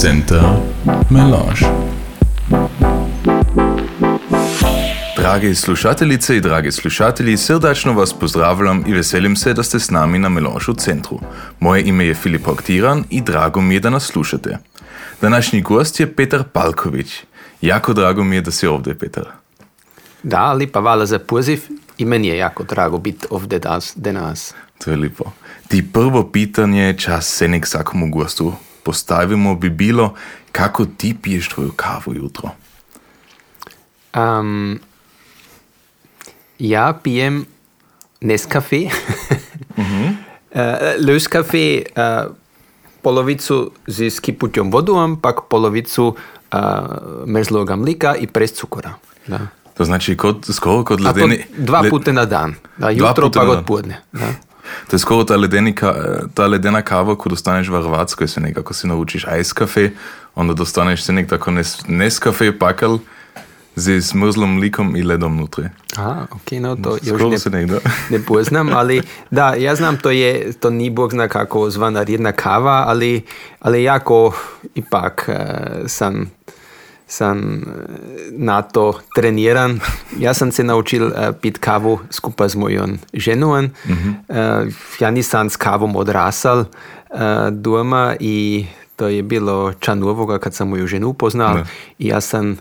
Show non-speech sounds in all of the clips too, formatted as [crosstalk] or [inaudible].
Center Melange. Dragi slušateljice i dragi slušatelji, srdačno vas pozdravljam i veselim se da ste s nami na Melange u centru. Moje ime je Filip Oktiran i drago mi je da nas slušate. Današnji gost je Petar Palković. Jako drago mi je da si ovdje, Petar. Da, lipa hvala za poziv i meni je jako drago biti ovdje danas. To je lipo. Ti prvo pitanje, čas se nek svakomu gostu postavimo, bi bilo kako ti piješ tvoju kavu jutro? Um, ja pijem Nescafe, [laughs] mm-hmm. uh, Löskafe, uh, polovicu z skipućom vodom, pak polovicu uh, mrzloga mlika i prez cukora. Da. To znači kod, skoro kod ledeni... Dva puta na dan, da, jutro pa odpodne. Da. To je skoro ta, ta ledena kava, ko dostaneš v Hrvatskoj, se nekako si naučiš ice kafe, onda dostaneš se nek tako nes, neskafe pakal z smrzlom mlikom i ledom nutri. Aha, ok, no to još ne, se ne, ne poznam, ali da, ja znam to je, to ni bog zna kako zvana jedna kava, ali, ali jako ipak uh, sam sam eh, na to treniran. Ja sam se naučil uh, pit kavu skupaj z mojom ženom. Mm -hmm. uh, ja nisam s kavom odrasal uh, doma i to je bilo čan novoga kad sam moju ženu upoznal ne. i ja sam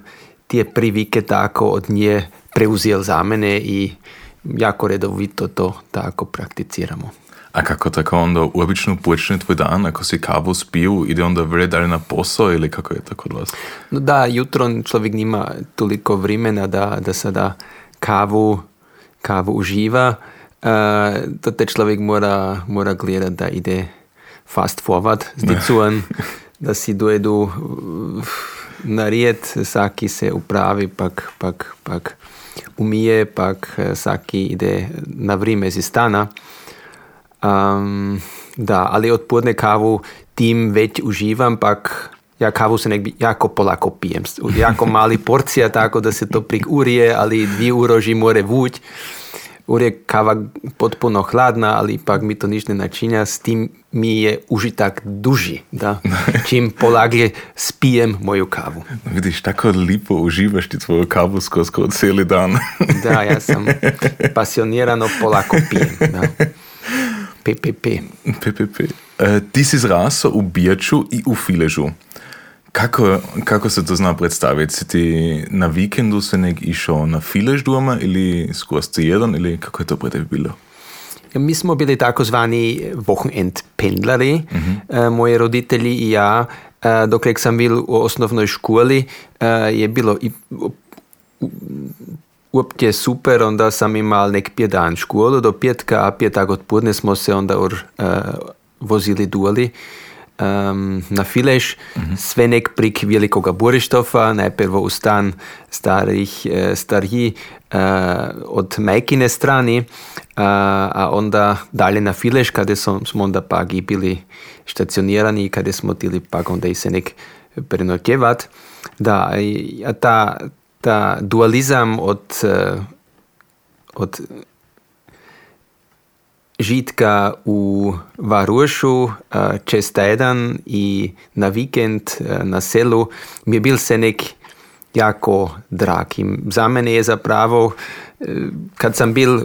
tije privike tako od nje preuzijel za mene i jako redovito to tako prakticiramo. A kako tako onda obično počne tvoj dan, ako si kavu spiju, ide onda vre dalje na posao ili kako je to kod vas? No da, jutro čovjek nima toliko vremena da, da sada kavu, kavu uživa. Uh, to te čovjek mora, mora gledat da ide fast forward [laughs] s dicuan, da si dojedu na rijed, saki se upravi, pak, pak, pak umije, pak saki ide na vrijeme iz stana. Um, da, ali odpodne kavu tim već uživam, pak ja kavu se nek jako polako pijem. Jako mali porcija, tako da se to prik urije, ali dvije uroži more vuć. Urije kava potpuno hladna, ali ipak mi to ništa ne načinja, s tim mi je užitak duži, da, čim polaglje spijem moju kavu. Vidiš, tako lipo uživaš ti tvoju kavu skoro, skoro cijeli dan. da, ja sam pasionirano polako pijem, da. PPP. PPP. E, ti si zrasel v Birču in v Filežu. Kako, kako se to zna predstaviti? Si ti na vikendu se nek išel na Filež doma ali skozi jedan ali kako je to pred tebi bilo? Ja, mi smo bili tako zvani Wochenend pendlari, uh -huh. e, moji roditelji i ja. E, dokler sam bil v osnovnoj školi, e, je bilo i, uopće super, onda sam imal nek pjet dan školu do pjetka, a pjetak odpodne smo se onda or, uh, vozili duali um, na Fileš, mm -hmm. sve nek prik velikoga Borištofa, najprvo u stan starih, uh, stariji uh, od majkine strani, uh, a onda dalje na Fileš, kada smo, smo onda pak i bili stacionirani i kada smo tili pak onda i se nek prenotjevat. Da, a ta, ta dualizam od, uh, od žitka u Varušu uh, čez teden i na vikend uh, na selu mi je bil se nek jako drag. In za mene je zapravo, kad sam bil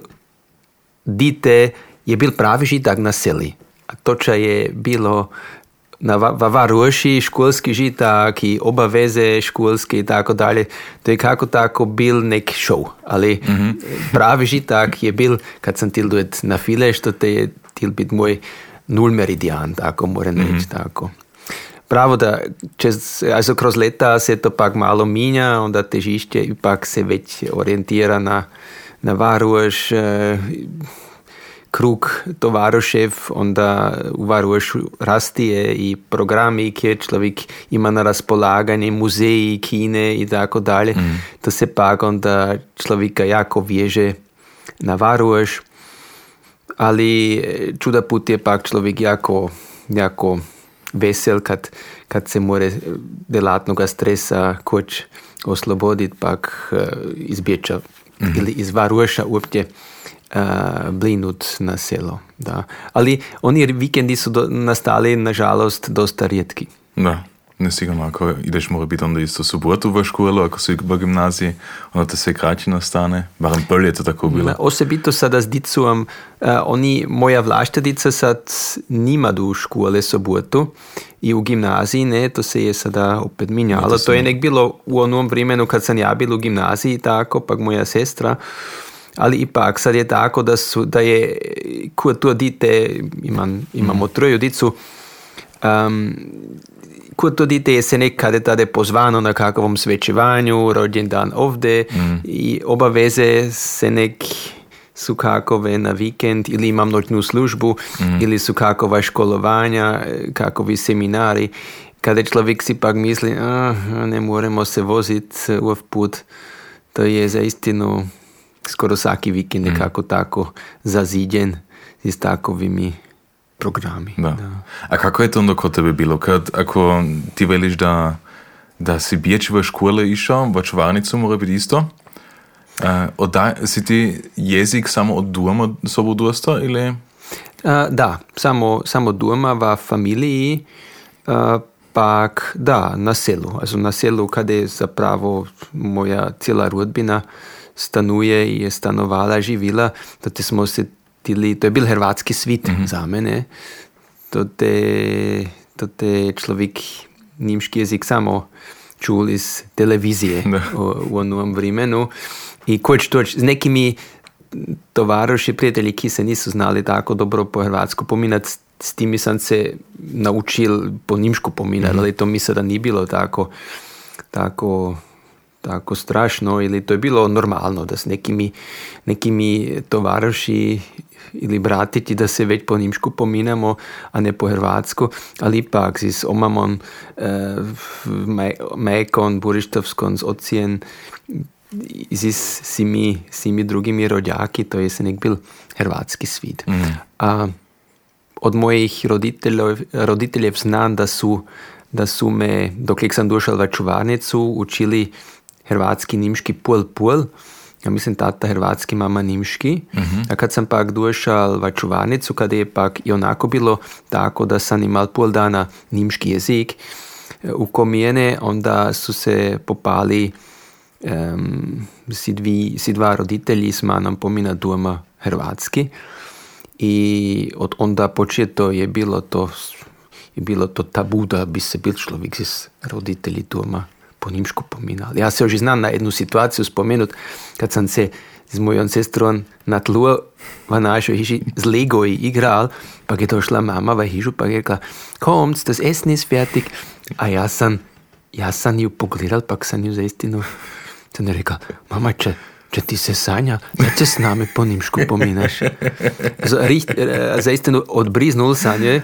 dite, je bil pravi žitak na seli. A to, je bilo na Varuši školski žitak i obaveze školske i tako dalje, to je kako tako bil nek show. Ali mm -hmm. pravi žitak je bil, kad sam til duet na file, što te je til bit moj nul meridian, tako moram reći, mm -hmm. tako. Pravo da čez, also kroz leta se to pak malo minja, onda težišće ipak se već orijentira na, na Varuš, eh, krug tovarošev, onda u Varošu rastije i programi kjer človek ima na raspolaganje, muzeji, kine i tako dalje. Mm. To se pak onda človeka jako vježe na Varoš. Ali čuda put je pak človek jako, jako vesel, kad, kad se more delatnoga stresa koč osloboditi, pak izbječa mm -hmm. ili iz Varoša uopće uh, blinut na selo. Da. Ali oni vikendi su do, nastali, nažalost, dosta rijetki. Da, Ne sigurno, ako ideš mora biti onda isto subotu v školu, ako si v gimnaziji, onda te sve kraće nastane. Barem bolje je to tako bilo. Osobito sada s dicom, uh, oni, moja vlaštedica sad nima u škole subotu i u gimnaziji, ne, to se je sada opet minjalo. to, to je nek bilo u onom vremenu kad sam ja bil u gimnaziji tako, pak moja sestra, ali ipak sad je tako da, su, da je kod to dite, imam, imamo mm. troju dicu, um, kod to dite je se nekade tada pozvano na kakvom svećivanju, rođendan ovde mm. i obaveze se nek su kakove na vikend ili imam noćnu službu mm. ili su kakova školovanja, kakovi seminari. Kada človek si pak misli, ah, ne moremo se voziti v put, to je za istinu skoro svaki vikend nekako mm. tako zazidjen s takovimi programi. Da. Da. A kako je to onda kod tebe bilo? Kad, ako ti veliš da, da si biječ v škole išao, v čuvarnicu mora biti isto? Uh, oddaj, si ti jezik samo od doma sobu dosta ili? Uh, da, samo, samo doma v familiji, uh, pak da, na selu. Also na selu, kada je zapravo moja cijela rodbina stanuje je stanovala, živila, da te smo se tili, to je bil hrvatski svit mm -hmm. za mene. To te človek nimški jezik samo čul iz televizije v, v onom vremenu. I koč toč z nekimi tovaroši, prijatelji, ki se niso znali tako dobro po hrvatsko pominati, s timi sam se naučil po nimšku pominati, mm -hmm. ali to misle, da ni bilo tako, tako tako strašno ili to je bilo normalno da s nekimi, nekimi tovaroši ili bratiti da se već po nimšku pominamo, a ne po hrvatsku, ali ipak s omamon, e, mekon, burištovskon, s ocijen, s simi, simi drugimi rođaki, to je se nek bil hrvatski svid. Mm. A od mojih roditeljev, roditeljev znam da su da su me, dok sam došel v čuvarnicu, učili hrvatski, nimški, pol, pol. Ja mislim, tata hrvatski, mama nimški. Uh mhm. -huh. A kad sam pak došao v čuvarnicu, kada je pak i onako bilo tako da sam imal pol dana nimški jezik u komijene, onda su se popali um, si, dvi, si dva roditelji s manom pomina doma hrvatski. I od onda početo je bilo to je bilo to tabu da bi se bil človek s roditelji doma po nimšku pominali. Ja se už znam na jednu situaciju spomenut kad sam se s mojom sestrom na tlu v našoj hiži z Lego igral, pa je došla mama v hižu pa je rekla, kommt, das Essen ist fertig. A ja sam, ja sam ju pogledal, pa sam ju za istinu, sam je rekla, mama, če, če ti se sanja, da se s nami po nimšku pominaš. Zaistinu odbriznul sanje,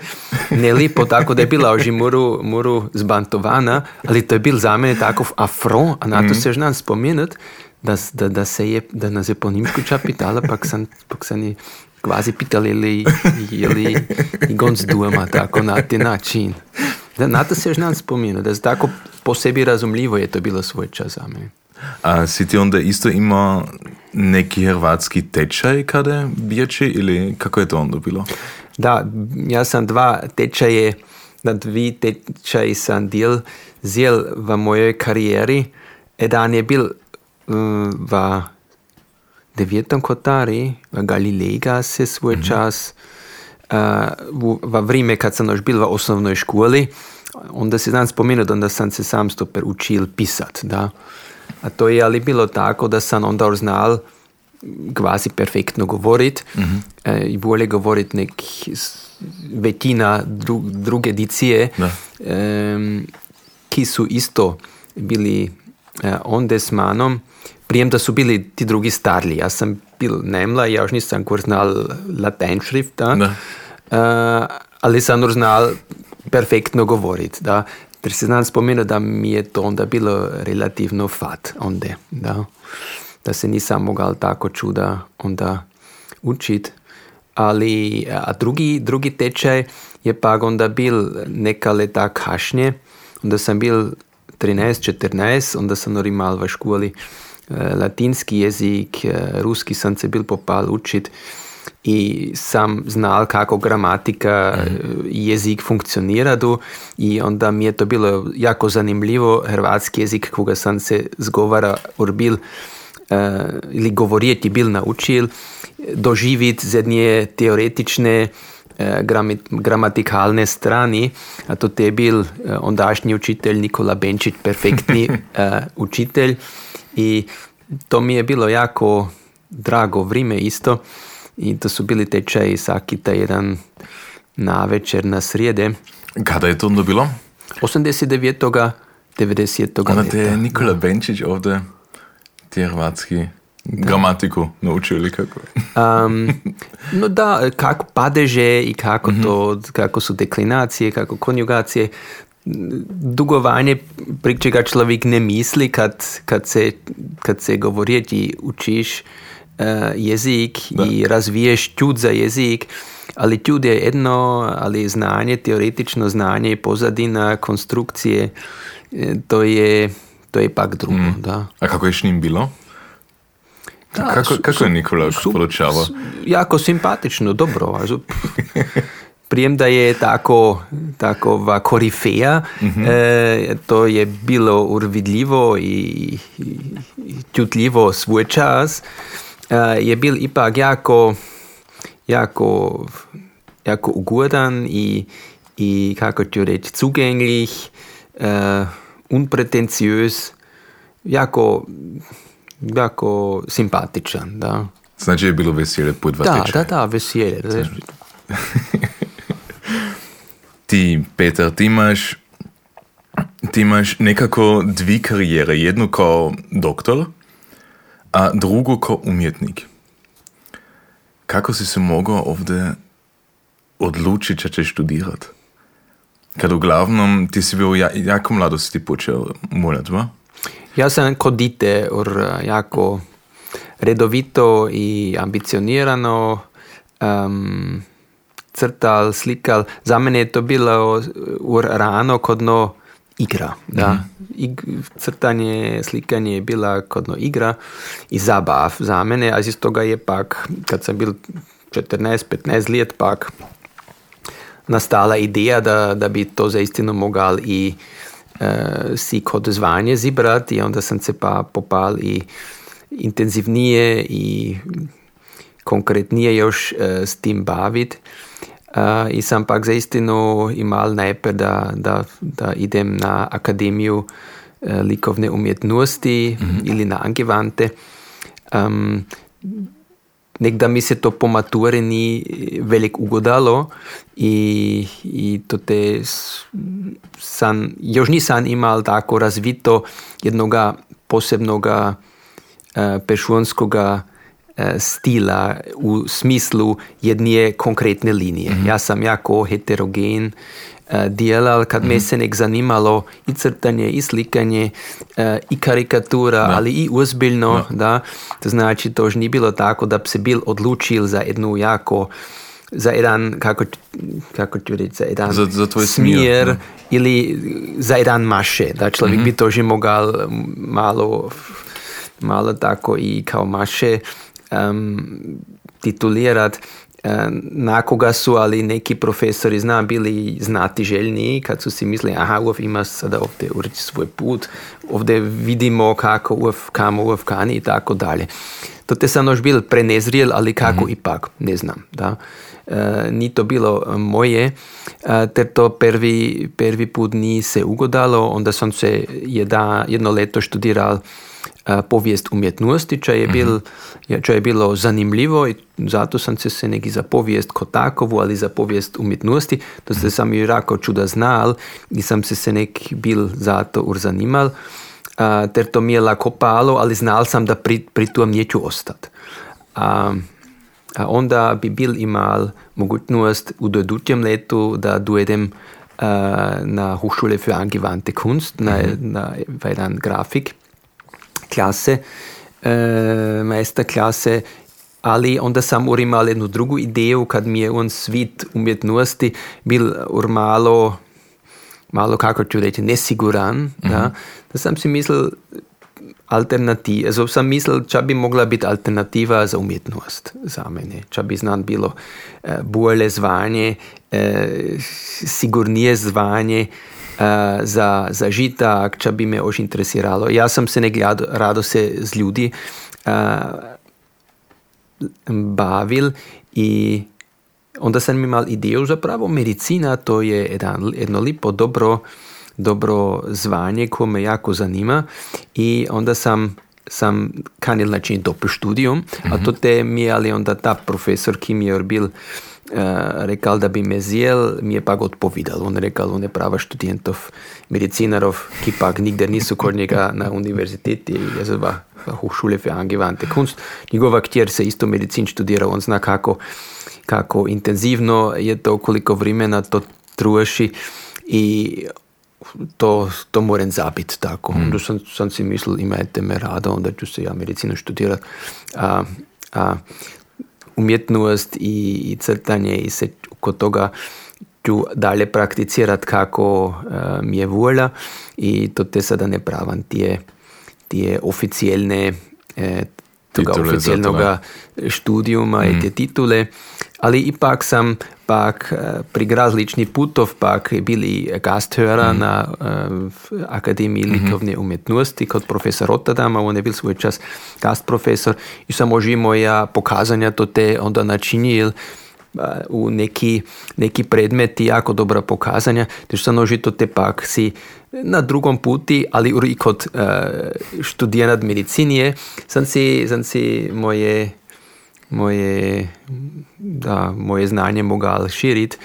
ne lepo tako, da je bila oži moru, moru zbantovana, ali to je bil za mene takov afron, a na to mm. se žnam spomenut, da, da, da, se je, da nas je po nimšku čapitala, pak sam, pak sam je kvazi pitali ili, ili gonc doma, tako na ti način. Da, na to se žnam spomenut, da je tako po sebi razumljivo je to bilo svoj čas za mene. A si ti onda isto imao neki hrvatski tečaj kada bijeći ili kako je to onda bilo? Da, ja sam dva tečaje, na dvi tečaji sam del zel v mojoj karijeri. Jedan je bil um, v devetom kotari, v Galilega se svoj mm -hmm. čas, uh, v, v vreme, kad sam još bil v osnovnoj školi, onda se znam spomenuti, onda sam se sam stoper učil pisat, da. A to je ali bilo tako da sam onda znal kvazi perfektno govorit mm -hmm. e, i bolje govorit nek većina dru, druge edicije e, ki su isto bili e, onde s manom prijem da su bili ti drugi starli. Ja sam bil nemla, ja još nisam kur znal latin šrifta, e, ali sam znal perfektno govorit. Da. Ter se znam spomenuti da mi je to onda bilo relativno fat onda, da, da se nisam mogao tako čuda onda učit. Ali a drugi, drugi tečaj je pa onda bil neka leta kašnje, onda sam bil 13-14, onda sam norimal v školi latinski jezik, ruski sam se bil popal učit. I sam znal kako gramatika jezik funkcionira tu. I onda mi je to bilo jako zanimljivo. Hrvatski jezik koga sam se zgovara urbil uh, ili govoriti bil naučil doživit z jedne teoretične uh, gramatikalne strani. A to te je bil uh, ondašnji učitelj Nikola Benčić perfektni uh, [laughs] učitelj. I to mi je bilo jako drago vrijeme isto i to su bili tečaji svaki taj jedan na večer na srijede. Kada je to onda bilo? 89. 90. Onda te je Nikola Benčić ovdje ti hrvatski gramatiku naučio ili kako? um, no da, kako padeže i kako, to, kako su deklinacije, kako konjugacije, dugovanje, pri čega človek ne misli, kad, kad, se, kad se govoriti i učiš jezik Da. i razviješ čud za jezik, ali čud je jedno, ali znanje, teoretično znanje, pozadina, konstrukcije, eh, to je, to je pak drugo. Da. A kako je s njim bilo? Da, kako, kako je Nikola s- Jako simpatično, dobro. Also, [laughs] prijem da je tako, takova korifeja, e, to je bilo urvidljivo i, i, i čutljivo svoj čas, je bil ipak jako, jako, jako ugodan i, i kako ću reći, zugänglich, e, unpretenziös, jako, jako simpatičan, da. Znači je bilo veselje po dva Da, tečaja. da, da, veselje. Ti, Peter, ti imaš, ti imaš nekako dvi karijere. Jednu kao doktor, a drugu kao umjetnik. Kako si se mogao ovdje odlučiti, če ćeš študirati? Kad uglavnom ti si bio ja, jako mlado si ti počeo muljati, va? Ja sam kod dite or jako redovito i ambicionirano um, crtal, slikal. Za mene je to bilo ur rano kodno igra. Da? Ig, crtanje, slikanje je bila kodno igra i zabav za mene, a iz toga je pak, kad sam bil 14-15 let pak, nastala ideja, da, da bi to zaistino mogal i e, si kod zvanje zibrati i onda sam se pa popal i intenzivnije i konkretnije još e, s tim bavit. E, I sam pak zaistino imal najprej, da, da, da idem na akademiju e, likovne umjetnosti ili na angewandte. Um, Nekda mi se to po maturi ni velik ugodalo i, i to te san, još nisam imal tako razvito jednoga posebnoga e, pešunskoga e, stila u smislu jedne konkretne linije. Ja sam jako heterogen e, djelal, kad me se nek zanimalo i crtanje, i slikanje, e, i karikatura, ali i uzbiljno, da. To znači, to už ni bilo tako, da bi se bil odlučil za jednu jako za jedan, kako, kako ću reći, za jedan Za- za tvoj smjer, smjer da. ili za jedan maše, da človek bi to že mogal malo, malo tako i kao maše um, titulirat. Um, na koga su ali neki profesori znam bili znati željni kad su si mislili aha uf ima sada ovdje ureći svoj put ovdje vidimo kako uf kamo uf kani i tako dalje to te sam još bil prenezrijel ali kako ipak ne znam da E, ni to bilo e, moje, e, ter to prvi, prvi put ni se ugodalo, onda sam se jedna, jedno leto študiral povijest umjetnosti, čo je, bil, je- čo je bilo zanimljivo i zato sam se se neki za povijest kot takovu, ali za povijest umjetnosti, to se sam i rako čuda znal i sam se se nek bil za to urzanimal, a, ter to mi je lako palo, ali znal sam da pri, pri tom neću ostat. A, a onda bi bil imal mogućnost u dodućem letu da dojdem uh, na Hochschule für angewandte Kunst, na, na jedan grafik klase, uh, majsterklase, ali onda sam ur imal jednu drugu ideju kad mi je on svit umjetnosti bil ur malo malo kako ću reći, nesiguran, da, da sam si mislil, alternativa, also sam mislil, če bi mogla biti alternativa za umetnost za mene, če bi znan bilo uh, bolje zvanje, uh, sigurnije zvanje uh, za, za žitak, če bi me ož interesiralo. Jaz sem se nekaj rado se z ljudi uh, bavil in onda sam imao ideju zapravo medicina to je jedan, jedno lipo dobro dobro zvanje koje me jako zanima i onda sam sam kanil načiniti doppel studium, mm -hmm. a to te mi je ali onda ta profesor ki mi je bil uh, rekal da bi me zjel, mi je pak odpovedal. On rekal, on je prava študentov, medicinarov, ki pak nikdar niso kod njega na univerziteti, je zva Hochschule für angewandte Kunst. Njegova kjer se isto medicin študira, on zna kako, kako intenzivno je to, koliko vremena to truši i to, to moram zabiti tako. Mm. Onda sam, sam si mislil, imajte me rado, onda ću se ja medicinu študirati. A, a umjetnost i, i crtanje i se kod toga ću dalje prakticirati kako uh, mi je volja i to te sada ne pravam tije, tije oficijelne eh, toga oficijelnog študijuma mm. i te titule, ali ipak sam pak eh, pri različni putov pak bili gasthörer mm. na uh, Akademiji mm -hmm. likovne umetnosti kot profesor Rotterdama, on je bil svoj čas gastprofesor i samo že moja pokazanja to te onda načinil uh, u neki, neki predmeti jako dobra pokazanja, tež sam že to te pak si na drugom puti, ali i kod uh, študiranat medicinije, sam si, sam si moje moje, da, moje znanje mogao širiti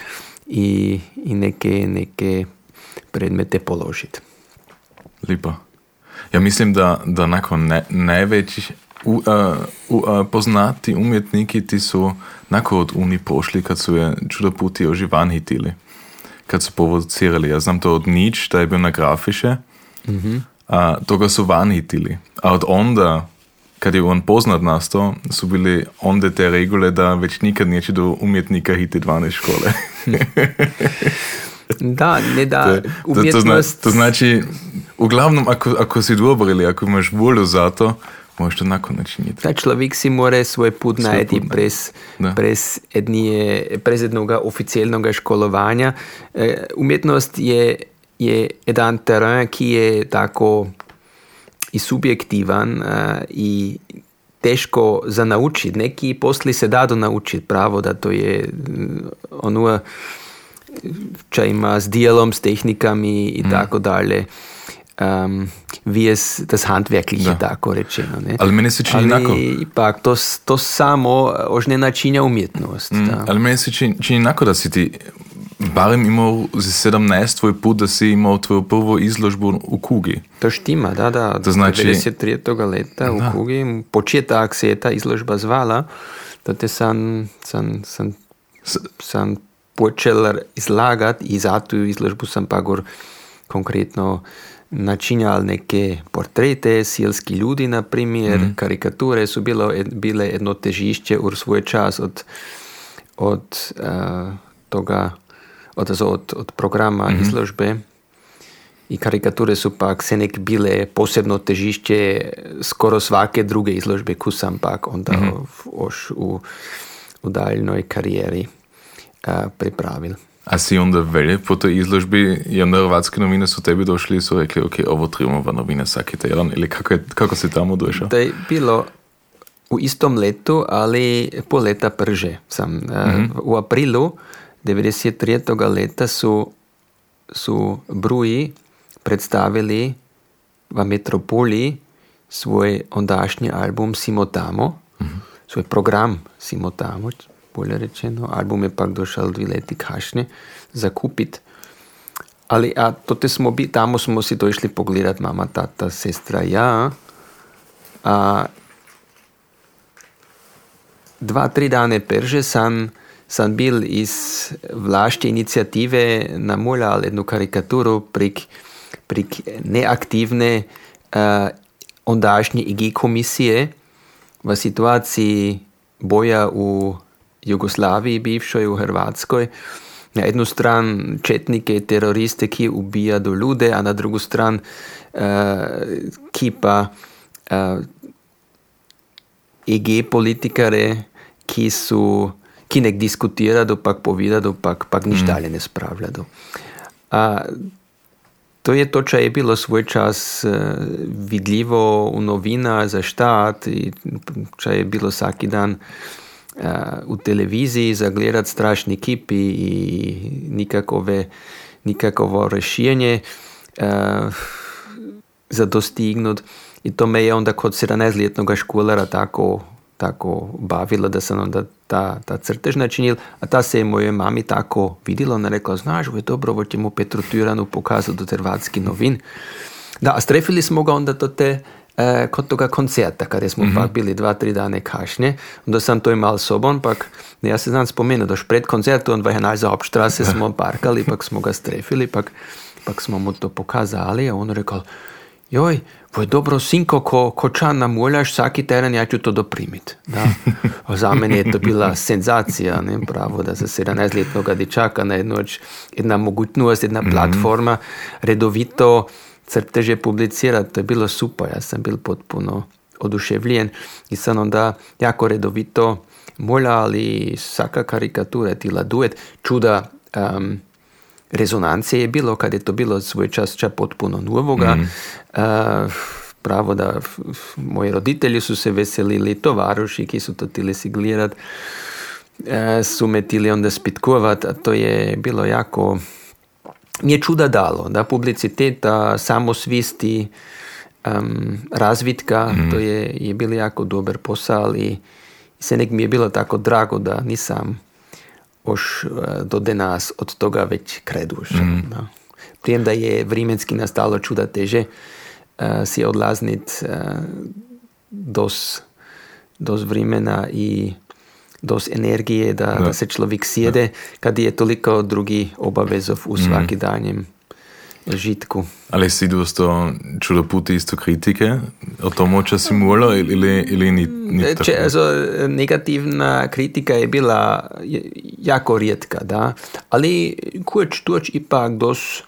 i, i neke, neke predmete položiti. Lipa. Ja mislim da, da nakon ne, najvećih u, uh, uh, poznati umjetniki ti su nakon od Uni pošli kad su je čudo puti oži van hitili. Kad su provocirali. Ja znam to od Nič, da je bio na grafiše. Mm -hmm. A toga su van hitili. A od onda kad je on poznat nastao, su bili onda te regule da već nikad neće do umjetnika hiti 12 škole. [laughs] da, ne da, umjetnost... To, to, zna, to znači, uglavnom, ako, ako si dobar ili ako imaš volju za to, možeš to nakon načiniti. Da, človek si mora svoj put svoj najti put, brez, brez, ednije, brez jednoga oficialnega školovanja. E, umjetnost je, je jedan teren, ki je tako subjektivan uh, i teško za naučiti. Neki posli se dado naučiti, pravo da to je ono če ima s dijelom, s tehnikami i mm. tako dalje. Um, wie es das handwerkliche da. tako rečeno. Ne? Ali meni se čini ali, enako. Ipak, to, to samo už ne načinja umjetnost. Mm. Ali meni se čini, čini enako, da si ti barem imel za 17 tvoj put, da si imel tvojo prvo izložbo v Kugi. To štima, da, da. To znači... 93. leta v da. Kugi, početak se je ta izložba zvala, da te sam, sam, sam, sam počel izlagati in za to izložbo sem pa gor konkretno načinjal neke portrete, silski ljudi, naprimer, mm -hmm. karikature so bilo, bile eno težišče v svoj čas od, od uh, toga od, od, od programa mm -hmm. izložbe. I karikature su pak se nek bile posebno težišće skoro svake druge izložbe koju sam pak onda mm -hmm. oš u, u daljnoj karijeri a, pripravil. A si onda velje po toj izložbi i onda hrvatske novine su tebi došli i su rekli ok, ovo trebamo v novine svaki tjedan ili kako, je, kako si tamo došao? To je bilo u istom letu, ali po leta prže sam. Mm -hmm. U aprilu 93. leta su, su Bruji predstavili v Metropoli svoj ondašnji album Simotamo, mm -hmm. svoj program Simotamo, bolje rečeno. Album je pak došel dve leti kašnje zakupiti. Ali a to smo bi, tamo smo si došli pogledati, mama, tata, sestra, ja. A, dva, tri dane perže sam sam bil iz vlaške inicijative namuljal jednu karikaturu prek, prek neaktivne uh, ondašnje IG komisije v situaciji boja v Jugoslaviji, bivšoj v Hrvatskoj. Na jednu stran četnike, teroriste, ki ubija do ljude, a na drugu stran uh, ki pa uh, EG politikare, ki su ki nek diskutiraju, pak povedadu, pak, pak nič mm. dalje ne spravljaju. A, to je to, če je bilo svoj čas uh, vidljivo v novinah za štat, če je bilo vsak dan uh, v televiziji zagledati strašni kipi in nikakove, nikakovo rešenje uh, za dostignuti. In to me je onda kot 17-letnega školara tako, tako bavilo, da sem onda ta, ta crtež načinil. A ta se je moje mami tako videlo in rekla, znaš, je dobro, bo ti mu Petru Tyranu pokazal do hrvatski novin. Da, a strefili smo ga onda do te eh, kod toga koncerta, kada smo mm -hmm. pak bili dva, tri dane kašnje. Onda sam to imao sobom, pak ne, ja se znam spomenuti, doš pred koncertu, on vajnaj za opštrase [laughs] smo parkali, pak smo ga strefili, pak smo mu to pokazali, a on rekao, joj, je dobro, sinko, ko, ko čan namuljaš vsaki teden, ja ću to doprimiti. Da. Za mene je to bila senzacija, ne, pravo, da za 17-letnega dečaka na eno jedna mogućnost, jedna mm -hmm. platforma, redovito crteže publicirati, to je bilo super, ja sam bil potpuno oduševljen i sam onda jako redovito molja, ali vsaka karikatura ti ladujet, čuda um, rezonancije je bilo, kad je to bilo svoj čas ča potpuno novoga. Mm. Uh, pravo da moji roditelji su se veselili, tovaruši ki su to tili siglirat, uh, su me tili onda spitkovat, a to je bilo jako mi je čuda dalo, da publiciteta, samosvisti, um, razvitka, mm. to je, je bilo jako dober posao i se nek mi je bilo tako drago da nisam už eh, do denas od toga već kreduš. Mm. No. Prijem da je vrimenski nastalo čuda teže uh, si odlaznit uh, dos, dos vremena i dos energije da, da. da se človek sjede, da. kad je toliko drugih obavezov v vsakidanjem mm. žitku. Ali si dosto čudo puti isto kritike o tom, če si moralo ili, ili ni, ni če, also, Negativna kritika je bila jako rijetka, da? ali kuć tuć ipak dos,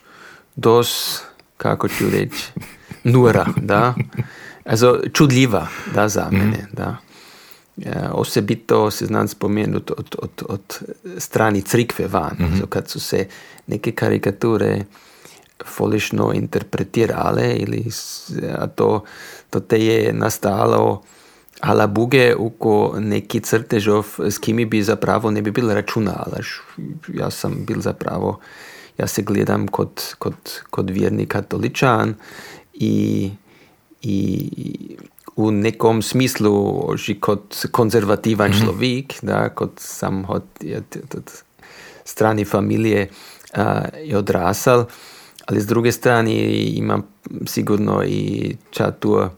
dos kako ću reći, nura, da? Also, čudljiva da, za mene. Mm. Da. Ja, osebito se znam spomenuti od, od, od strani crkve van, mm -hmm. kad su se neke karikature folišno interpretirale ili a to, to te je nastalo ala buge uko neki crtežov s kimi bi zapravo ne bi bil računala. Ja sam bil zapravo, ja se gledam kot, kot, kot vjerni katoličan i, i v nekom smislu že kot konzervativen mm -hmm. človek, da kot sam od, od strani familije uh, je odrasel, ali z druge strani imam sigurno i čatu,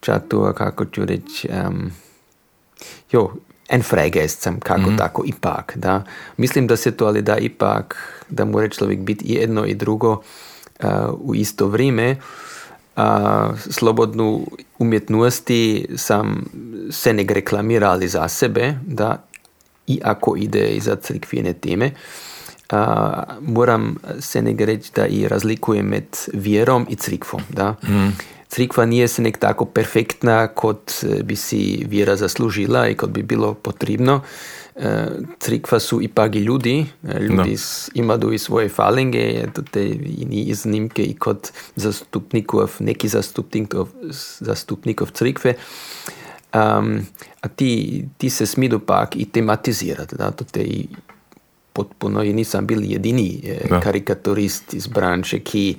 čatu kako ću reći, um, jo, en fregest sam kako mm -hmm. tako ipak, da. Mislim da se to ali da ipak, da mora človek biti i jedno i drugo uh, u isto vrijeme, a, slobodnu umjetnosti sam se ne reklamirali za sebe, da i ako ide i za crkvene teme, a, moram se ne reći da i razlikujem med vjerom i crkvom. Da? Mm. Crkva nije se nek tako perfektna kot bi si vjera zaslužila i kot bi bilo potrebno. crkva su ipak i ljudi, ljudi no. imaju i svoje falinge, te i iznimke i kod zastupnikov, neki zastupnikov, zastupnikov crkve. Um, a ti, ti se smidu pak i tematizirati, da, to te i potpuno i nisam bil jedini no. karikaturist iz branše, ki,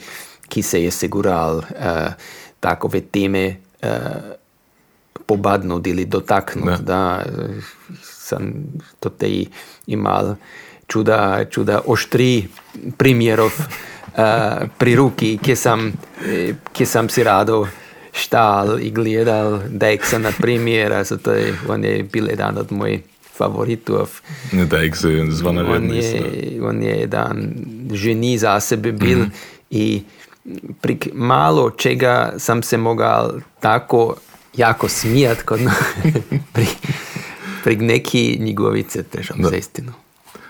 ki se je segural uh, takove teme uh, pobadnut ili dotaknut, no. da, sam to tej imal čuda, čuda oštri primjerov uh, pri ruki, kje sam, kje sam si rado štal i gledal Dexa na primjer, to je, on je bil jedan od mojih favoritov. Dex je zvana on je, on je jedan ženi za sebe bil mm -hmm. i prik malo čega sam se mogao tako jako smijat kod [laughs] pri, prek neki njegovice, težko za istino.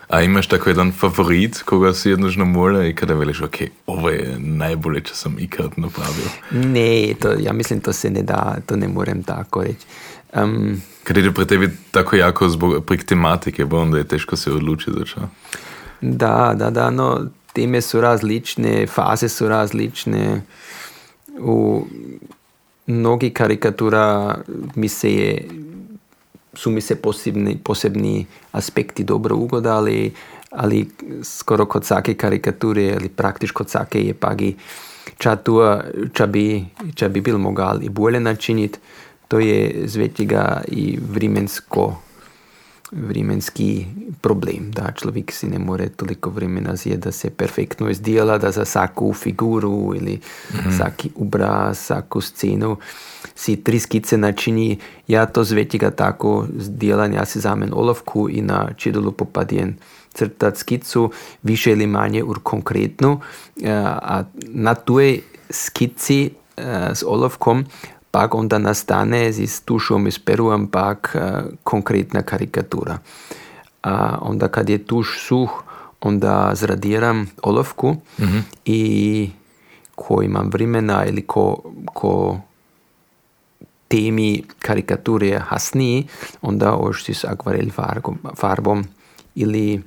A imaš tako jedan favorit, koga si jednožno mora i kada veliš, ok, ovo je najbolje čo sam ikad napravio? Ne, to, ja mislim to se ne da, to ne morem tako reći. Um, Kad ide pre tebi tako jako zbog prik tematike, bo onda je teško se odlučiti za čo. Da, da, da, no, teme su različne, faze su različne. U mnogi karikatura mi se je, su mi se posebni, posebni aspekti dobro ugodali, ali skoro kod svake karikature, ali praktično kod je pagi ča, tu, ča, bi, ča bi bil mogal i bolje načiniti, to je zvetiga i vremensko vremenski problem, da človek si ne more toliko vremena zjeti, da se perfektno izdela, da za vsako figuro ali mm. vsaki obraz, vsako sceno si tri skice načini. Ja, to zvetiga tako zdelan, jaz si zamen olovku in na čedolu popadjen crtati skicu, više ali manje ur konkretno, a na toj skici z olovkom pak onda nastane s tušom i s peru ampak konkretna karikatura. A onda kad je tuš suh, onda zradiram olovku mm -hmm. i ko imam vremena ili ko, ko temi karikature je hasniji, onda ošti s akvarel farbom, farbom ili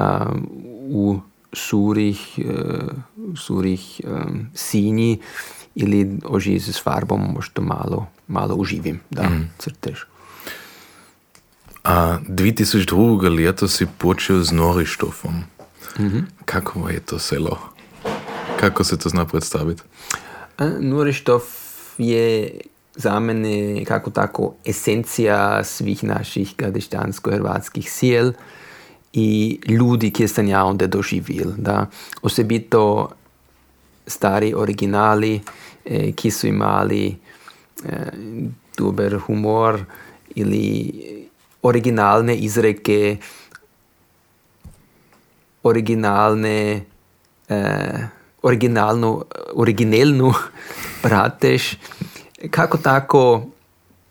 um, u surih, uh, surih um, sinji ili oži s farbom možda malo, malo uživim da mm. crtež. A 2002. leto si počel z Norištofom. Mm -hmm. Kako je to selo? Kako se to zna predstaviti? Norištov je za mene kako tako esencija svih naših gadeštansko-hrvatskih sil i ljudi, ki sem ja onda doživil. Da. Osebito stari originali, ki su imali eh, dober humor ili originalne izreke, originalne, eh, originalnu, originalnu [laughs] pratež, kako tako,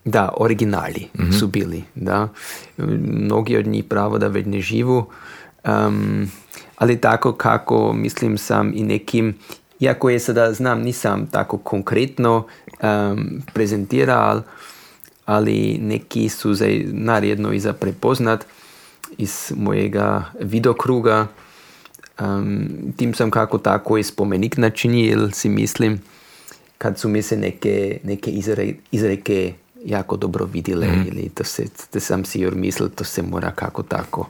da, originali mm -hmm. su bili, da. Mnogi od njih pravo da već ne živu, um, ali tako kako, mislim sam i nekim iako je sada znam nisam tako konkretno um, prezentirao, ali neki su za naredno i za prepoznat iz mojega vidokruga. Um, tim sam kako tako i spomenik načinil, si mislim, kad su mi se neke, neke izre, izreke jako dobro vidjele mm. ili to, se, to sam si joj mislil, to se mora kako tako.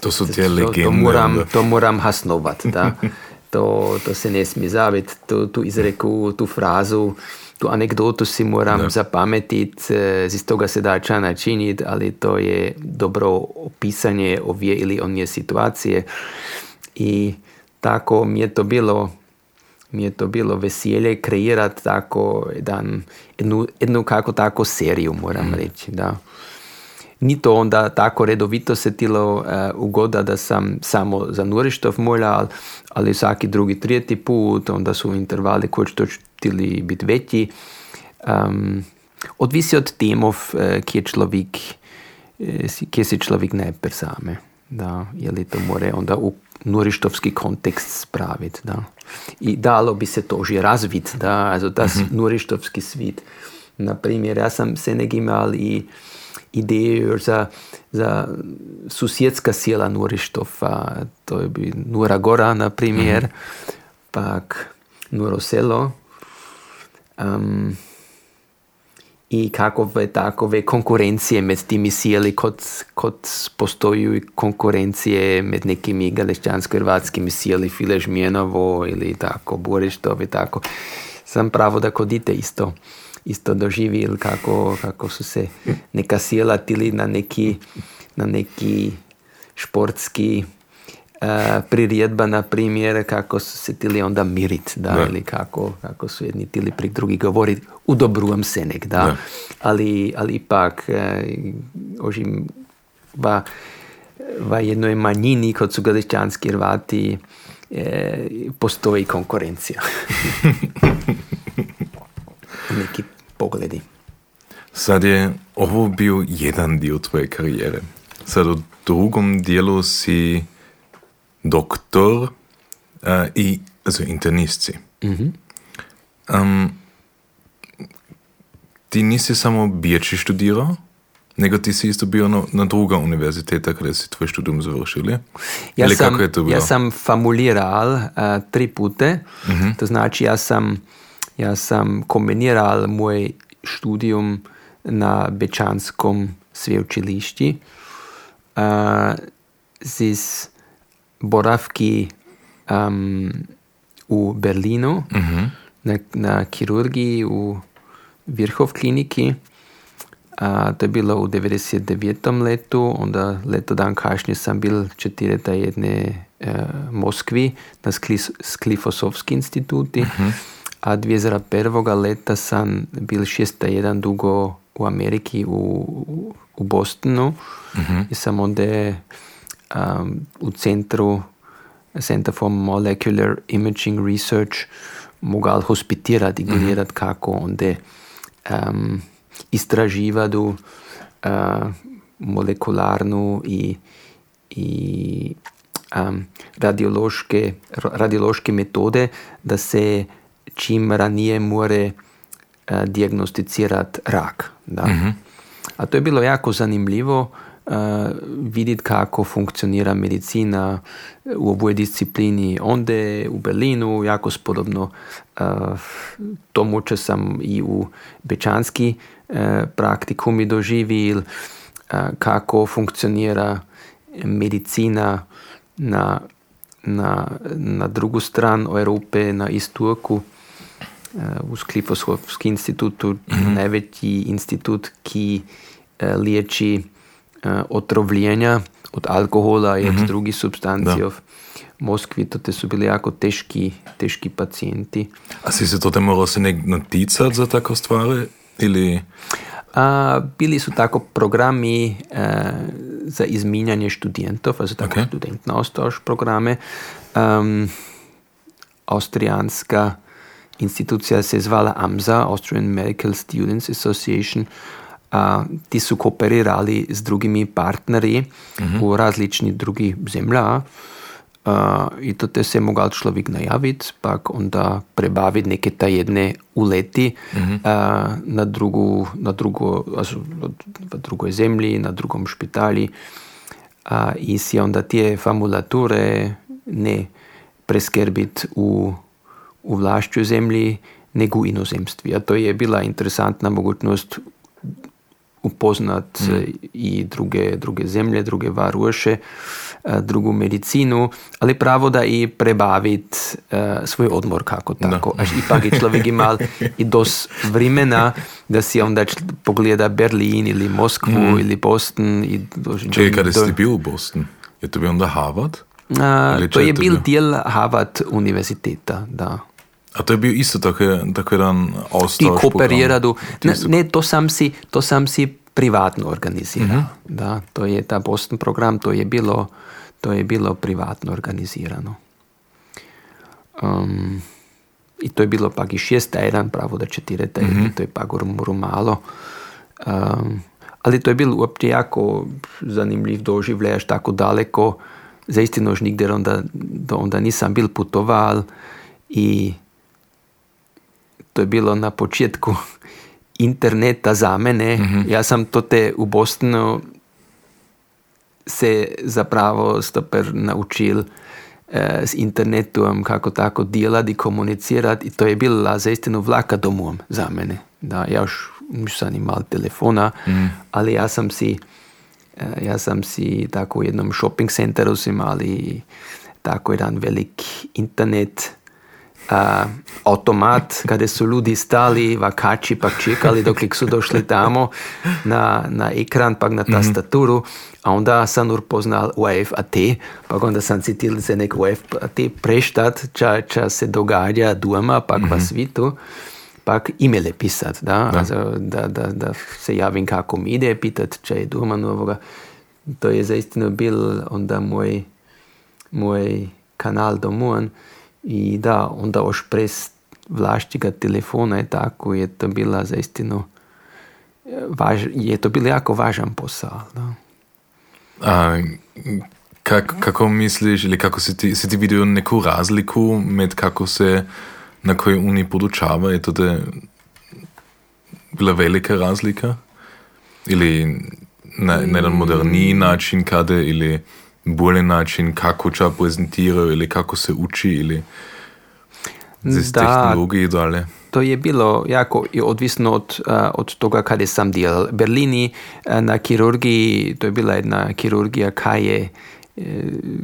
To su te legende. To, to moram, to moram hasnovat, da. [laughs] to, to se ne smije zaviti, tu, tu izreku, tu frazu, tu anegdotu si moram da. zapametiti, eh, iz toga se da ča načiniti, ali to je dobro opisanje ovje ili onje situacije. I tako mi je to bilo mi je to bilo veselje kreirati tako jedan, jednu, jednu kako tako seriju, moram mm. reći. Da ni to onda tako redovito se tilo uh, ugoda da sam samo za Nurištov molja, ali vsaki drugi, tretji put, onda su intervali koji to htili biti veći. Um, odvisi od temov, uh, kje, človek, uh, kje si človek najprej same. Da, je li to more onda u nurištovski kontekst spraviti. Da. I dalo bi se to že razviti, da, also das mm -hmm. nurištovski svit. Naprimjer, ja sam se nekaj i idejo za, za sila Nurištova, to je bi Nura Gora, na primer, mm -hmm. pak Nuroselo. Um, I kakove takove konkurencije med temi sili, kot, kot postoji konkurencije med nekimi galeščansko-hrvatskimi sili, Filežmjenovo ali tako, Borištov in tako. Sam pravo, da kodite isto isto doživeli, kako, kako so se neka sila tili na neki, na neki športski uh, priredba, naprimer, kako so se tili onda miriti, da, ali kako, kako su jedni tili pri drugi govoriti, udobrujem se nek, da. da. Ali, ali ipak, uh, ožim, va, va jednoj manjini, kot su galičanski Hrvati, eh, postoji konkurencija. [laughs] neki pogledi. Sad je ovo bio jedan dio tvoje karijere. Sad u drugom dijelu si doktor uh, i also internist si. Um, ti nisi samo biječi študirao, nego ti si isto bio na, na druga univerziteta kada si tvoj studium završili. Ja Ili sam, kako je to bilo? ja sam famuliral uh, tri pute, to znači ja sam, ja sam kombiniral moj študijum na Bečanskom sveučilišti uh, z boravki um, u Berlinu na, na kirurgiji u Virhov kliniki. A, to je bilo u 99. letu, onda leto dan kasnije sam bil četireta jedne e, Moskvi na Sklis, Sklifosovski instituti, a 2001. leta sam bil šesta jedan dugo u Ameriki, u, u Bostonu, i sam onda um, u centru Center for Molecular Imaging Research mogel hospitirati i gledati kako onda um, istraživati uh, molekularnu i, i um, radiološke, radiološke metode, da se čim ranije more uh, dijagnosticirati rak. Da. A to je bilo jako zanimljivo uh, vidjeti kako funkcionira medicina u ovoj disciplini. Onde u Berlinu jako spodobno uh, tomu, če sam i u Bečanski uh, praktikumi doživil, uh, kako funkcionira medicina na, na, na drugu stran Evrope, na Isturku. U Sklifosovskim institutu, največji institut, ki uh, liječi uh, otrovljenja od alkohola i od drugih substanci. Da. V Moskvi to te su bili jako teški, teški pacijenti. A si se to morao se nek noticat za tako stvari? Ili... A, bili su tako programi e, za izminjanje študentov, also tako Okay. studentenaustausch programe. Um, Austrijanska institucija se je zvala AMSA, Austrian Medical Students Association. A, ti su kooperirali s drugimi partnerji u različnih drugih zemlja. A, I to te se mogel človek najaviti, pa onda prebaviti neke tajedne uleti a, na, drugu, na, drugo, also, v drugoj zemlji, na drugom špitali. A, I si onda te formulature ne preskrbiti v, v vlašču zemlji, nego u inozemstvi. A to je bila interesantna mogućnost upoznat e, i druge, druge zemlje, druge varuše, e, drugu medicinu, ali pravo da i prebavit e, svoj odmor kako tako. Až ipak je človek imal [laughs] i dos vremena da si onda pogleda Berlin ili Moskvu ili Boston. I do, Čekaj, kada si bil u Boston? Je to bio onda Harvard? A, Ili to je bil bio? del Harvard univerziteta, da. A to je bio isto tako, tako jedan Ti austausch kooperiradu. Ti Ne, ne, to sam si, to sam si privatno organizirao. Da, to je ta Boston program, to je bilo, to je bilo privatno organizirano. Um, I to je bilo pak i šest tjedan, pravo da četiri tjedna, to je pak malo. Um, ali to je bilo uopće jako zanimljiv doživljaj, až tako daleko. Zaistino još nigdje onda, do onda nisam bil putoval i to je bilo na početku interneta za mene. Ja sam to te u Bostonu se zapravo stoper naučil eh, s internetom kako tako djelati komunicirati i to je bila zaistinu vlaka domov za mene. Da, ja još nisam imao telefona, ali ja sam si eh, ja sam si tako u jednom shopping centeru su imali tako jedan velik internet a, automat kada su ljudi stali vakači pa čekali dok su došli tamo na, na ekran pa na tastaturu a onda sam urpoznal UFAT pa onda sam citil se nek UFAT preštat ča, ča se događa doma pak v svitu pak e-maile pisat, da? Also, da, da, da se javim kako mi ide, pitat če je doma novoga. To je zaistino bil onda moj, moj kanal domov i da, onda još pres vlašćega telefona je tako, je to bila zaistino važ, je to bilo jako važan posao. Da. A, kak, kako misliš, ali kako si ti, si ti videl neko razliku med kako se na koji uni podučava? Je to da bila velika razlika? Ili na, na jedan moderniji način kade ili bolji način kako ča prezentirajo ili kako se uči ili z Da. tehnologiji dalje? To je bilo jako odvisno od, a, od toga kada sam delal. Berlini a, na kirurgiji, to je bila jedna kirurgija kaj je, e,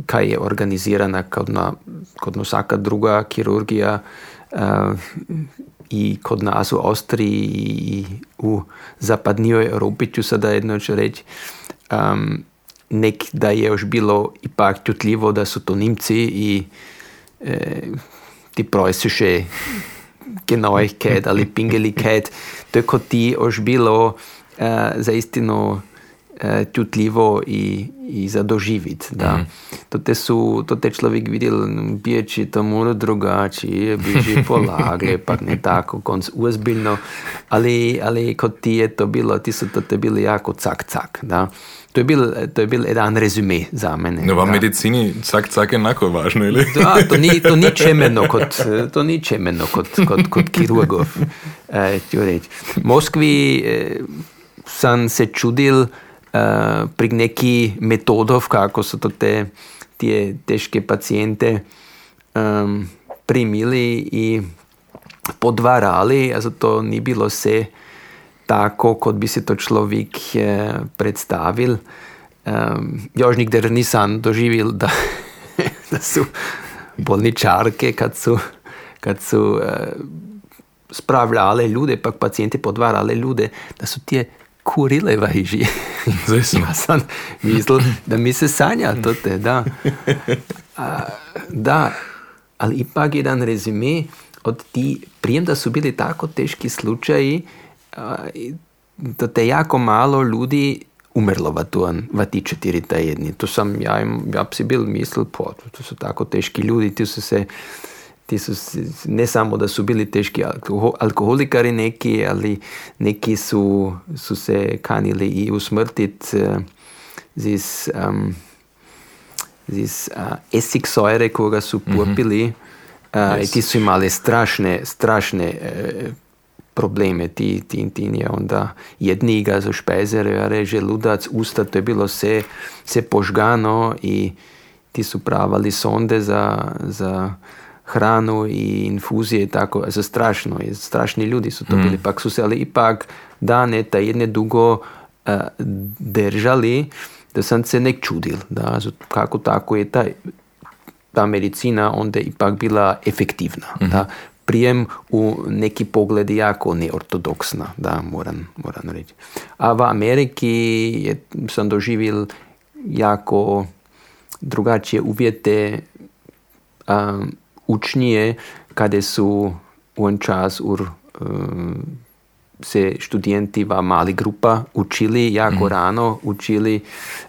kaj je organizirana kod na, kod na vsaka druga kirurgija a, i kod nas u Austriji i u zapadnijoj Evropi, ću sada jedno ću reći, um, nek da je još bilo ipak čutljivo da su to Nimci i e, die preußische Genauigkeit ali Pingeligkeit, to je kot ti još bilo e, za istinu e, čutljivo i, i za doživit. Da. To te su, to te človek videl, bijeći to mora drugačije, biži polage, pa ne tako, konc uzbiljno, ali, ali kod ti je to bilo, ti su to te bili jako cak cak, da. To je bil, to je bil jedan rezume za mene. No, v medicini vsak vsak enako važno, ili? Da, to ni, to ni [laughs] čemeno kot, to ni čemeno kot, kot, kot kirurgov, eh, ću reći. Moskvi eh, sam se čudil eh, pri neki metodov, kako so to te, te težke pacijente um, primili i podvarali, a to ni bilo vse tako, kot bi si to človek eh, predstavil. Um, još nikdar nisam doživil, da, [laughs] da su bolničarke, kad su, kad su eh, spravljale ljude, pa pacijenti podvarale ljude, da su tije kurile vajži. Zdaj [laughs] sem. Ja sam mislil, da mi se sanja to te, da. A, da, ali ipak jedan rezime od ti, prijem da su bili tako teški slučaji, da te jako malo ljudi umrlo v, tuan, v ti četiri tjedni. To sam ja, ja bi si bil mislil, po, to su tako teški ljudi, ti su se ti su, se- ne samo da su bili alkoho, alkoholikari neki, ali neki su, su se kanili i usmrtit uh, zis, um, zis uh, esiksoire koga su popili uh, i ti su imali strašne, strašne eh, probleme, ti, ti, ti je onda jedniga za špezere, reže, ludac, usta, to je bilo sve, sve požgano i ti su pravali sonde za, za hranu i infuzije tako, za strašno, i strašni ljudi su to bili, pak su se, ali ipak dane ta jedne dugo eh, držali, da sam se nek čudil, da, kako tako je taj, ta medicina onda ipak bila efektivna. Da, prijem u neki pogledi jako neortodoksna, da, moram, moram reći. A v Ameriki je, sam doživio jako drugačije uvjete um, učnije, kada su u en čas ur, um, se študenti v mali grupa učili jako rano, učili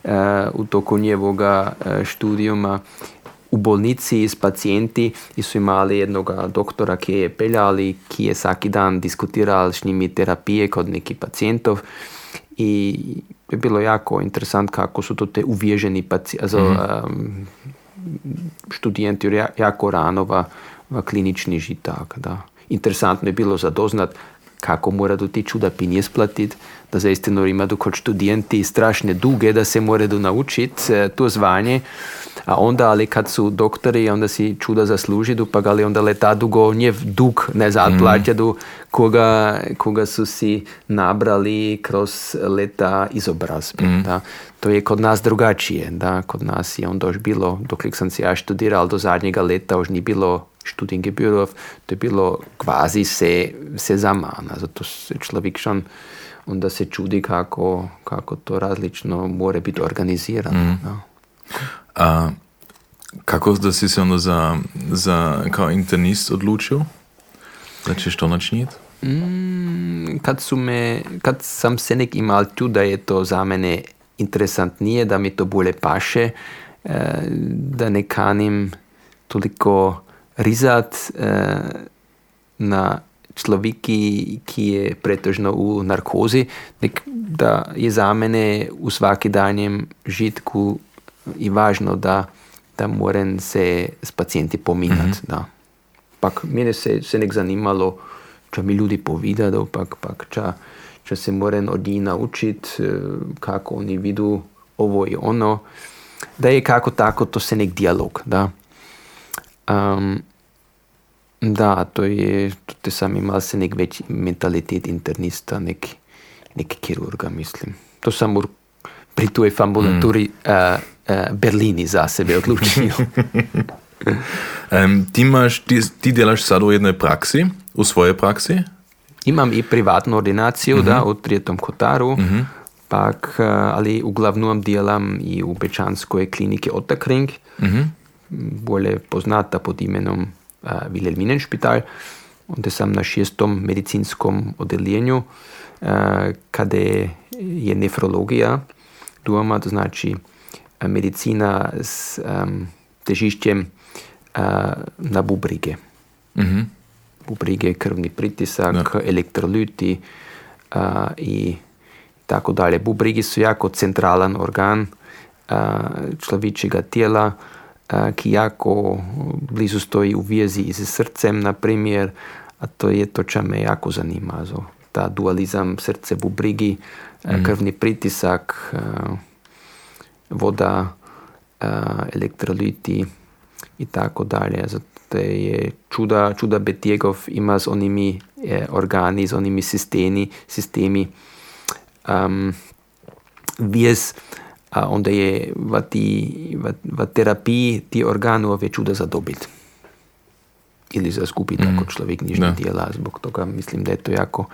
uh, u toku njevoga uh, študijuma u bolnici s pacijenti i su imali jednog doktora ki je peljali, ki je svaki dan diskutirao s njimi terapije kod nekih pacijentov i je bilo jako interesant kako su to te uvježeni pacijenti, um, študenti ja- jako rano v, v klinični žitak. Da. Interesantno je bilo zadoznat kako moraju ti čuda pinje splatit, da zaistino imaju kod študenti strašne duge da se moraju naučiti eh, to zvanje, a onda ali kad su doktori onda si čuda zaslužidu, pa ali onda leta dugo njev dug ne zatplaćadu koga, koga su si nabrali kroz leta izobrazbe. Da. To je kod nas drugačije. Da. Kod nas je onda još bilo, dok sam se ja študirao, do zadnjega leta još nije bilo Studiengebührov, to je bilo kvazi se, se zamana. Zato se človek šon onda se čudi kako, kako to različno mora biti organizirano. da. A kako da si se onda za, za kao internist odlučil? Da ćeš to načiniti? Mm, kad, su me, kad sam se nek imal tu da je to za mene interesantnije, da mi to bolje paše, eh, da ne kanim toliko rizat eh, na človek, ki, ki je pretežno v narkozi, nek, da je za mene v vsakodnevnem žitku važno, da, da moram se s pacijenti pominjati. Mm -hmm. Mene se je nek zanimalo, če mi ljudi povedo, pak, pak, če, če se moram od njih naučiti, kako oni vidijo ovo in ono. Da je kako tako, to se nek dialog. Da. Um, da, to je tudi sam imel se nek večji mentalitet internista, nek, nek kirurga, mislim. To sam pri tuji ambulanturi mm. uh, uh, Berlini za sebe odločil. um, [laughs] ti, imaš, ti, ti delaš sad v jednoj praksi, v svojej praksi? Imam i privatnu ordinaciju, mm -hmm. da, v Trijetom Kotaru. Mm -hmm. Pak, uh, ali uglavnom delam i u Bečanskoj kliniki Ottakring. Mm -hmm. Bolje poznata pod imenom uh, Wilhelminenspital. Onda sam na šestom medicinskom odeljenju, uh, kada je nefrologija doma, to znači medicina s um, težiščem uh, na bubrige. Mm -hmm. Bubrige, krvni pritisak, no. elektroliti uh, in tako dalje. Bubrigi so jako centralen organ uh, človečega tela, uh, ki jako blizu stoji v vezi z srcem, naprimer, a to je to, če me jako zanima. So, ta dualizem srce, bubrigi, mm. krvni pritisak. Voda, elektroliti in tako dalje. Zato je čuda, čuda Betjegov ima z onimi eh, organi, z onimi sistemi, sistemi um, vijez, a onda je v, ti, v, v terapiji ti organov je čuda zadobiti. Ili za skupiti, mm. ako človek nič ne dela. Zbog toga mislim, da je to jako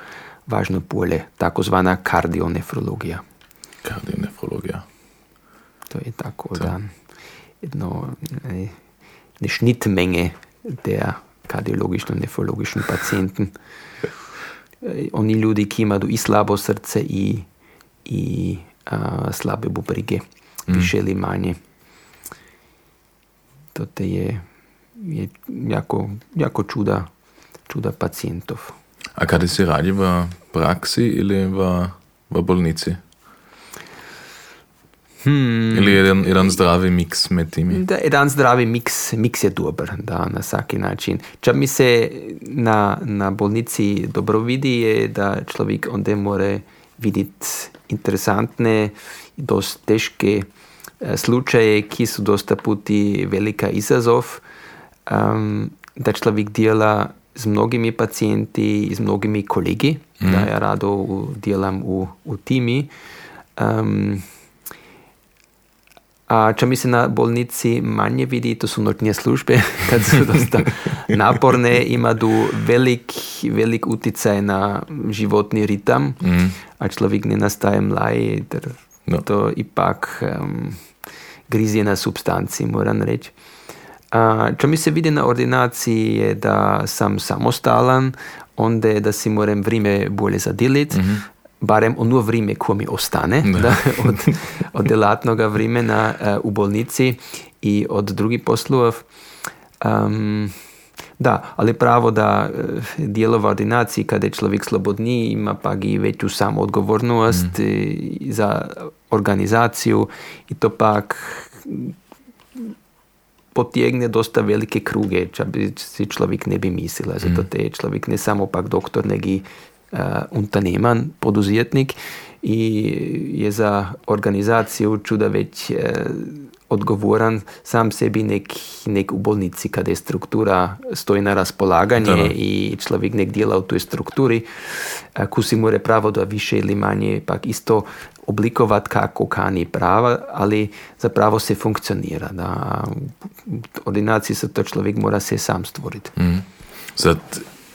važno polje, takozvana kardionefrologija. Kardionefrologija. To je tako, to. da jedno, eine Schnittmenge der kardiologično-nefrologičnih pacijenten. [laughs] Oni ljudi, ki imajo i slabo srce i, i slabe bubrige, mm. više ali manje. To te je, je jako, jako čuda, čuda pacijentov. A kada si radi v praksi ili v, v bolnici? Hmm. Ili je jedan, jedan zdravi miks med temi? Da, jedan zdravi miks, miks je dober da, na vsaki način. Če mi se na, na bolnici dobro vidi, je, da človek onda mora videti interesantne, dosti težke eh, slučaje, ki so dosta puti velika izazov, um, da človek dela z mnogimi pacijenti, z mnogimi kolegi, mm. da ja rado delam v, v timi. Um, A če mi se na bolnici manje vidi, to su noćne službe, [laughs] kad su dosta naporne, ima tu velik, velik uticaj na životni ritam, mm. a človek ne nastaje mlaj, ter no. to ipak um, grizje na substanci, moram reći. A, če mi se vidi na ordinaciji, je da sam samostalan, onda da si moram vrime bolje zadiliti, mm -hmm barem ono vrijeme koje mi ostane da, od, od delatnoga vremena uh, u bolnici i od drugih poslova. Um, da, ali pravo da uh, dijelo v ordinaciji kada je človek slobodni ima pa i veću samo odgovornost mm. za organizaciju i to pak potegne dosta velike kruge, če bi si človek ne bi mislil. Zato te je človek ne samo pak doktor, nego uh, unternehmen, poduzetnik i je za organizaciju čuda već uh, odgovoran sam sebi nek, nek u bolnici kada je struktura stoji na raspolaganje da. i človek nek djela u toj strukturi kusi more pravo da više ili manje pak isto oblikovat kako kani prava, ali zapravo se funkcionira. Da, u ordinaciji se to človek mora se sam stvoriti. Mm. Sad,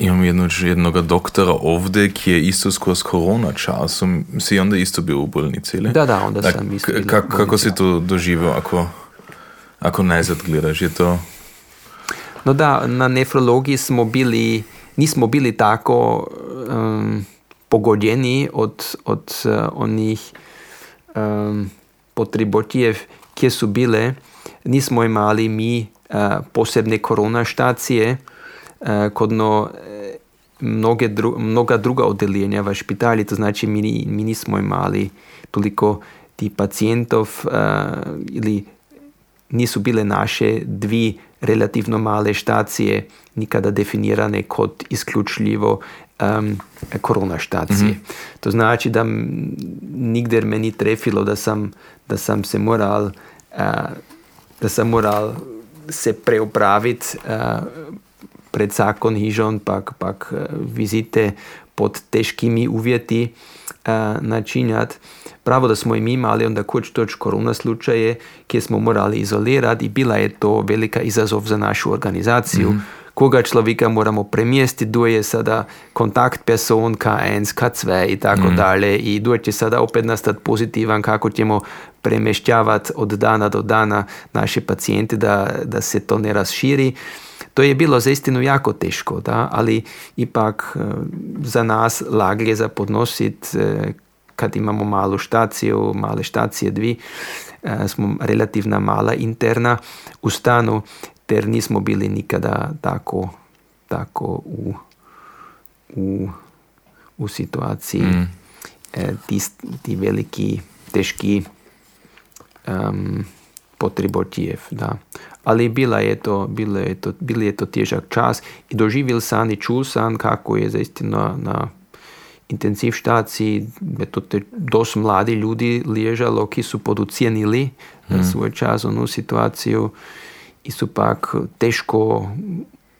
imam jednog, jednog doktora ovdje ki je isto skozi korona časom, si onda isto bio u bolnici, ili? Da, da, onda sam isto bio kak, Kako si to doživio, ako, ako najzad gledaš, je to... No da, na nefrologiji smo bili, nismo bili tako um, pogodjeni od, od uh, onih um, potrebotijev, kje su bile, nismo imali mi uh, posebne korona štacije, uh, kodno mnoge dru, mnoga druga oddeljenja v špitali, to znači mi, mi nismo imali toliko tih pacijentov uh, ili nisu bile naše dvi relativno male štacije nikada definirane kot isključivo um, korona štacije. Mm -hmm. To znači da nigder me ni trefilo da sam, da sam se moral uh, da sam moral se preopraviti uh, pred zakon hižon, pak, pak vizite pod težkimi uvjeti uh, načinjati. Pravo da smo i mi imali onda kuć toč korona slučaje gdje smo morali izolirati i bila je to velika izazov za našu organizaciju. Mm -hmm. Koga človeka moramo premjestiti, kdo je sada kontakt person K1, K2 i tako mm. dalje i kdo će sada opet nastati pozitivan, kako ćemo premješćavati od dana do dana naše pacijente da, da se to ne raširi. To je bilo zaistinu jako teško, da? ali ipak za nas laglje za podnositi kad imamo malu štaciju, male štacije dvi, smo relativna mala interna u stanu, ter nismo bili nikada tako, tako u, u, u situaciji mm. ti, ti veliki, teški um, potrebotijev. Da. Ali bila je to, bilo je to, bil je to težak čas i doživjel sam i čul sam kako je zaistino na, intenziv štaciji, to te dosta mladi ljudi ležalo, ki so poducijenili mm. svoj čas, onu situaciju i su pak teško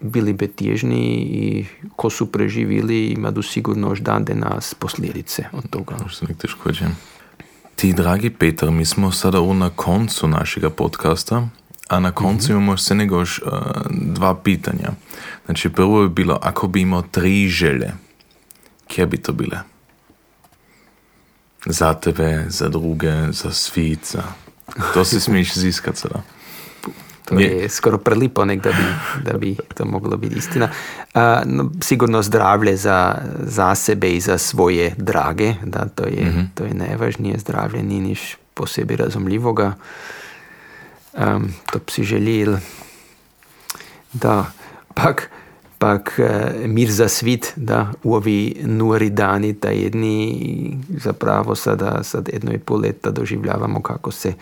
bili betježni i ko su preživili imaju sigurno još dan nas posljedice od toga. Što nek teško Ti, dragi Petar, mi smo sada u na koncu našega podcasta, a na koncu -hmm. imamo još uh, dva pitanja. Znači, prvo je bilo, ako bi imao tri želje, kje bi to bile? Za tebe, za druge, za svit, za... To se [laughs] smiješ ziskat sada. To je, je skoro prelipo, nek, da, bi, da bi to moglo biti istina. Uh, no, sigurno zdravlje za, za sebe i za svoje drage, da, to, je, mm -hmm. to je najvažnije. Zdravlje ni niš posebej razumljivoga. Um, to bi si želil. Da, pak, pak uh, mir za svit, da u ovi nuri dani, da jedni zapravo sada, sad jedno i pol leta doživljavamo kako se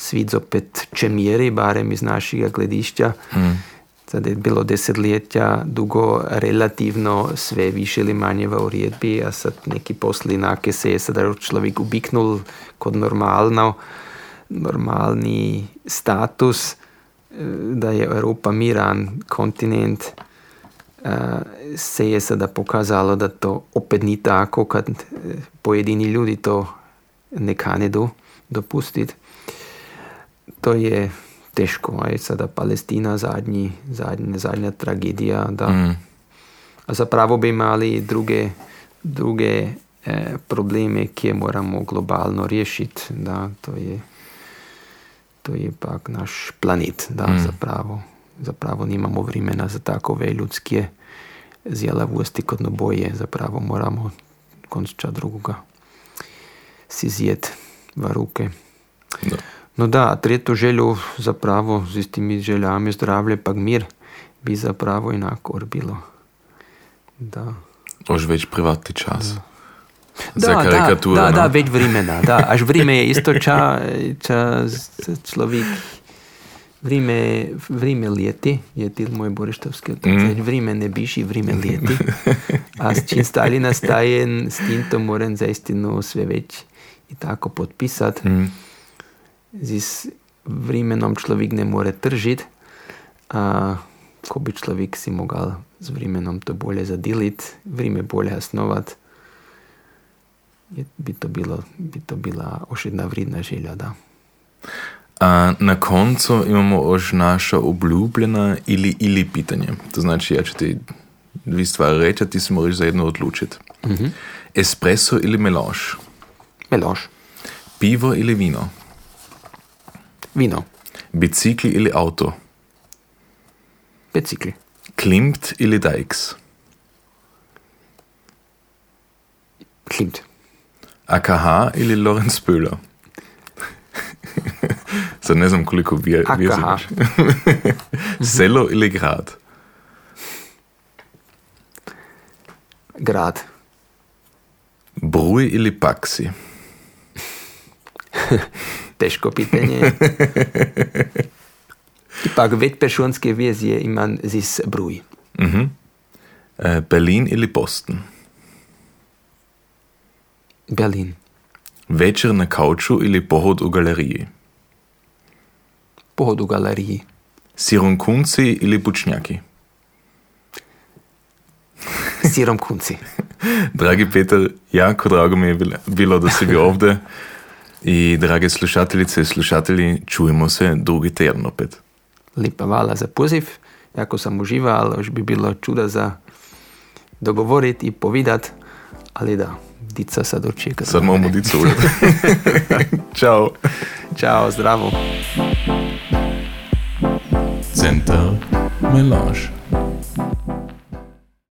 svet zopet čemiri, barem iz našega gledišča. Mm. Zdaj je bilo desetletja dolgo relativno sve više ali manje v uredbi, a sad neki posli enake se je sedaj človek ubiknul kot normalno, normalni status, da je Evropa miran kontinent, se je sedaj pokazalo, da to opet ni tako, kad pojedini ljudi to ne kanedu dopustiti to je težko, aj sada Palestina, zadnji, zadnji, zadnja tragedija. Da. Mm. Zapravo bi imeli druge, druge eh, probleme, ki jih moramo globalno rešiti. Da, to, je, to je pač naš planet. Da, mm. zapravo, zapravo nimamo vremena za tako veljudske zjelavosti kot noboje. Zapravo moramo končati drugoga si zjeti v roke. Da. No da, tretjo željo zapravo z istimi željami zdravlje pa mir bi zapravo enako bilo. Da. Už več privatni čas. Da. Za karikaturo. Da, da, da, več vremena. Da. Až vreme je isto čas, čas človek. Vrime, vrime leti, je til moj borištovski otac. Mm. Vrime ne biši, vrime leti. A s čim stali nastaje, s tim to moram zaistinu sve več i tako potpisati. Mm z vremenom človek ne more tržiti, a ko bi človek si mogel z vremenom to bolje zadeliti, vreme bolje osnovati, bi to, bilo, bi to bila ošedna vredna želja. Da. A na koncu imamo už naša obljubljena ili, ili pitanje. To znači, ja, če ti dve stvari reče, ti se moraš za jedno odločiti. Uh mhm. -huh. Espresso ili melange? Melange. Pivo ili vino? Vino. Bicikli ili avto? Bicikli. Klimt ili Dykes? Klimt. AKH ili Lorenz Böhler? Sad [laughs] ne znam koliko vi znaš. Selo ili grad? grad? Bruj ili paksi? [laughs] Težko pitanje. [laughs] Ipak večpersonske vizije imam z bruj. Mhm. E, Berlin ili Boston? Berlin. Večer na kauču ili pohod v galeriji? Pohod v galeriji. Sirunkunci ili bučnjaki? Sirom kunci. [laughs] Dragi Peter, jako drago mi je bil- bilo, da si bil ovde. [laughs] I drage slušateljice i slušatelji, čujemo se drugi teden opet. Lepa hvala za poziv. Jako sam užival, još bi bilo čuda za dogovoriti i povedati, ali da, dica sad očeka. Sad moramo dico urati. [laughs] Ćao. Ćao, zdravo. Center Melange.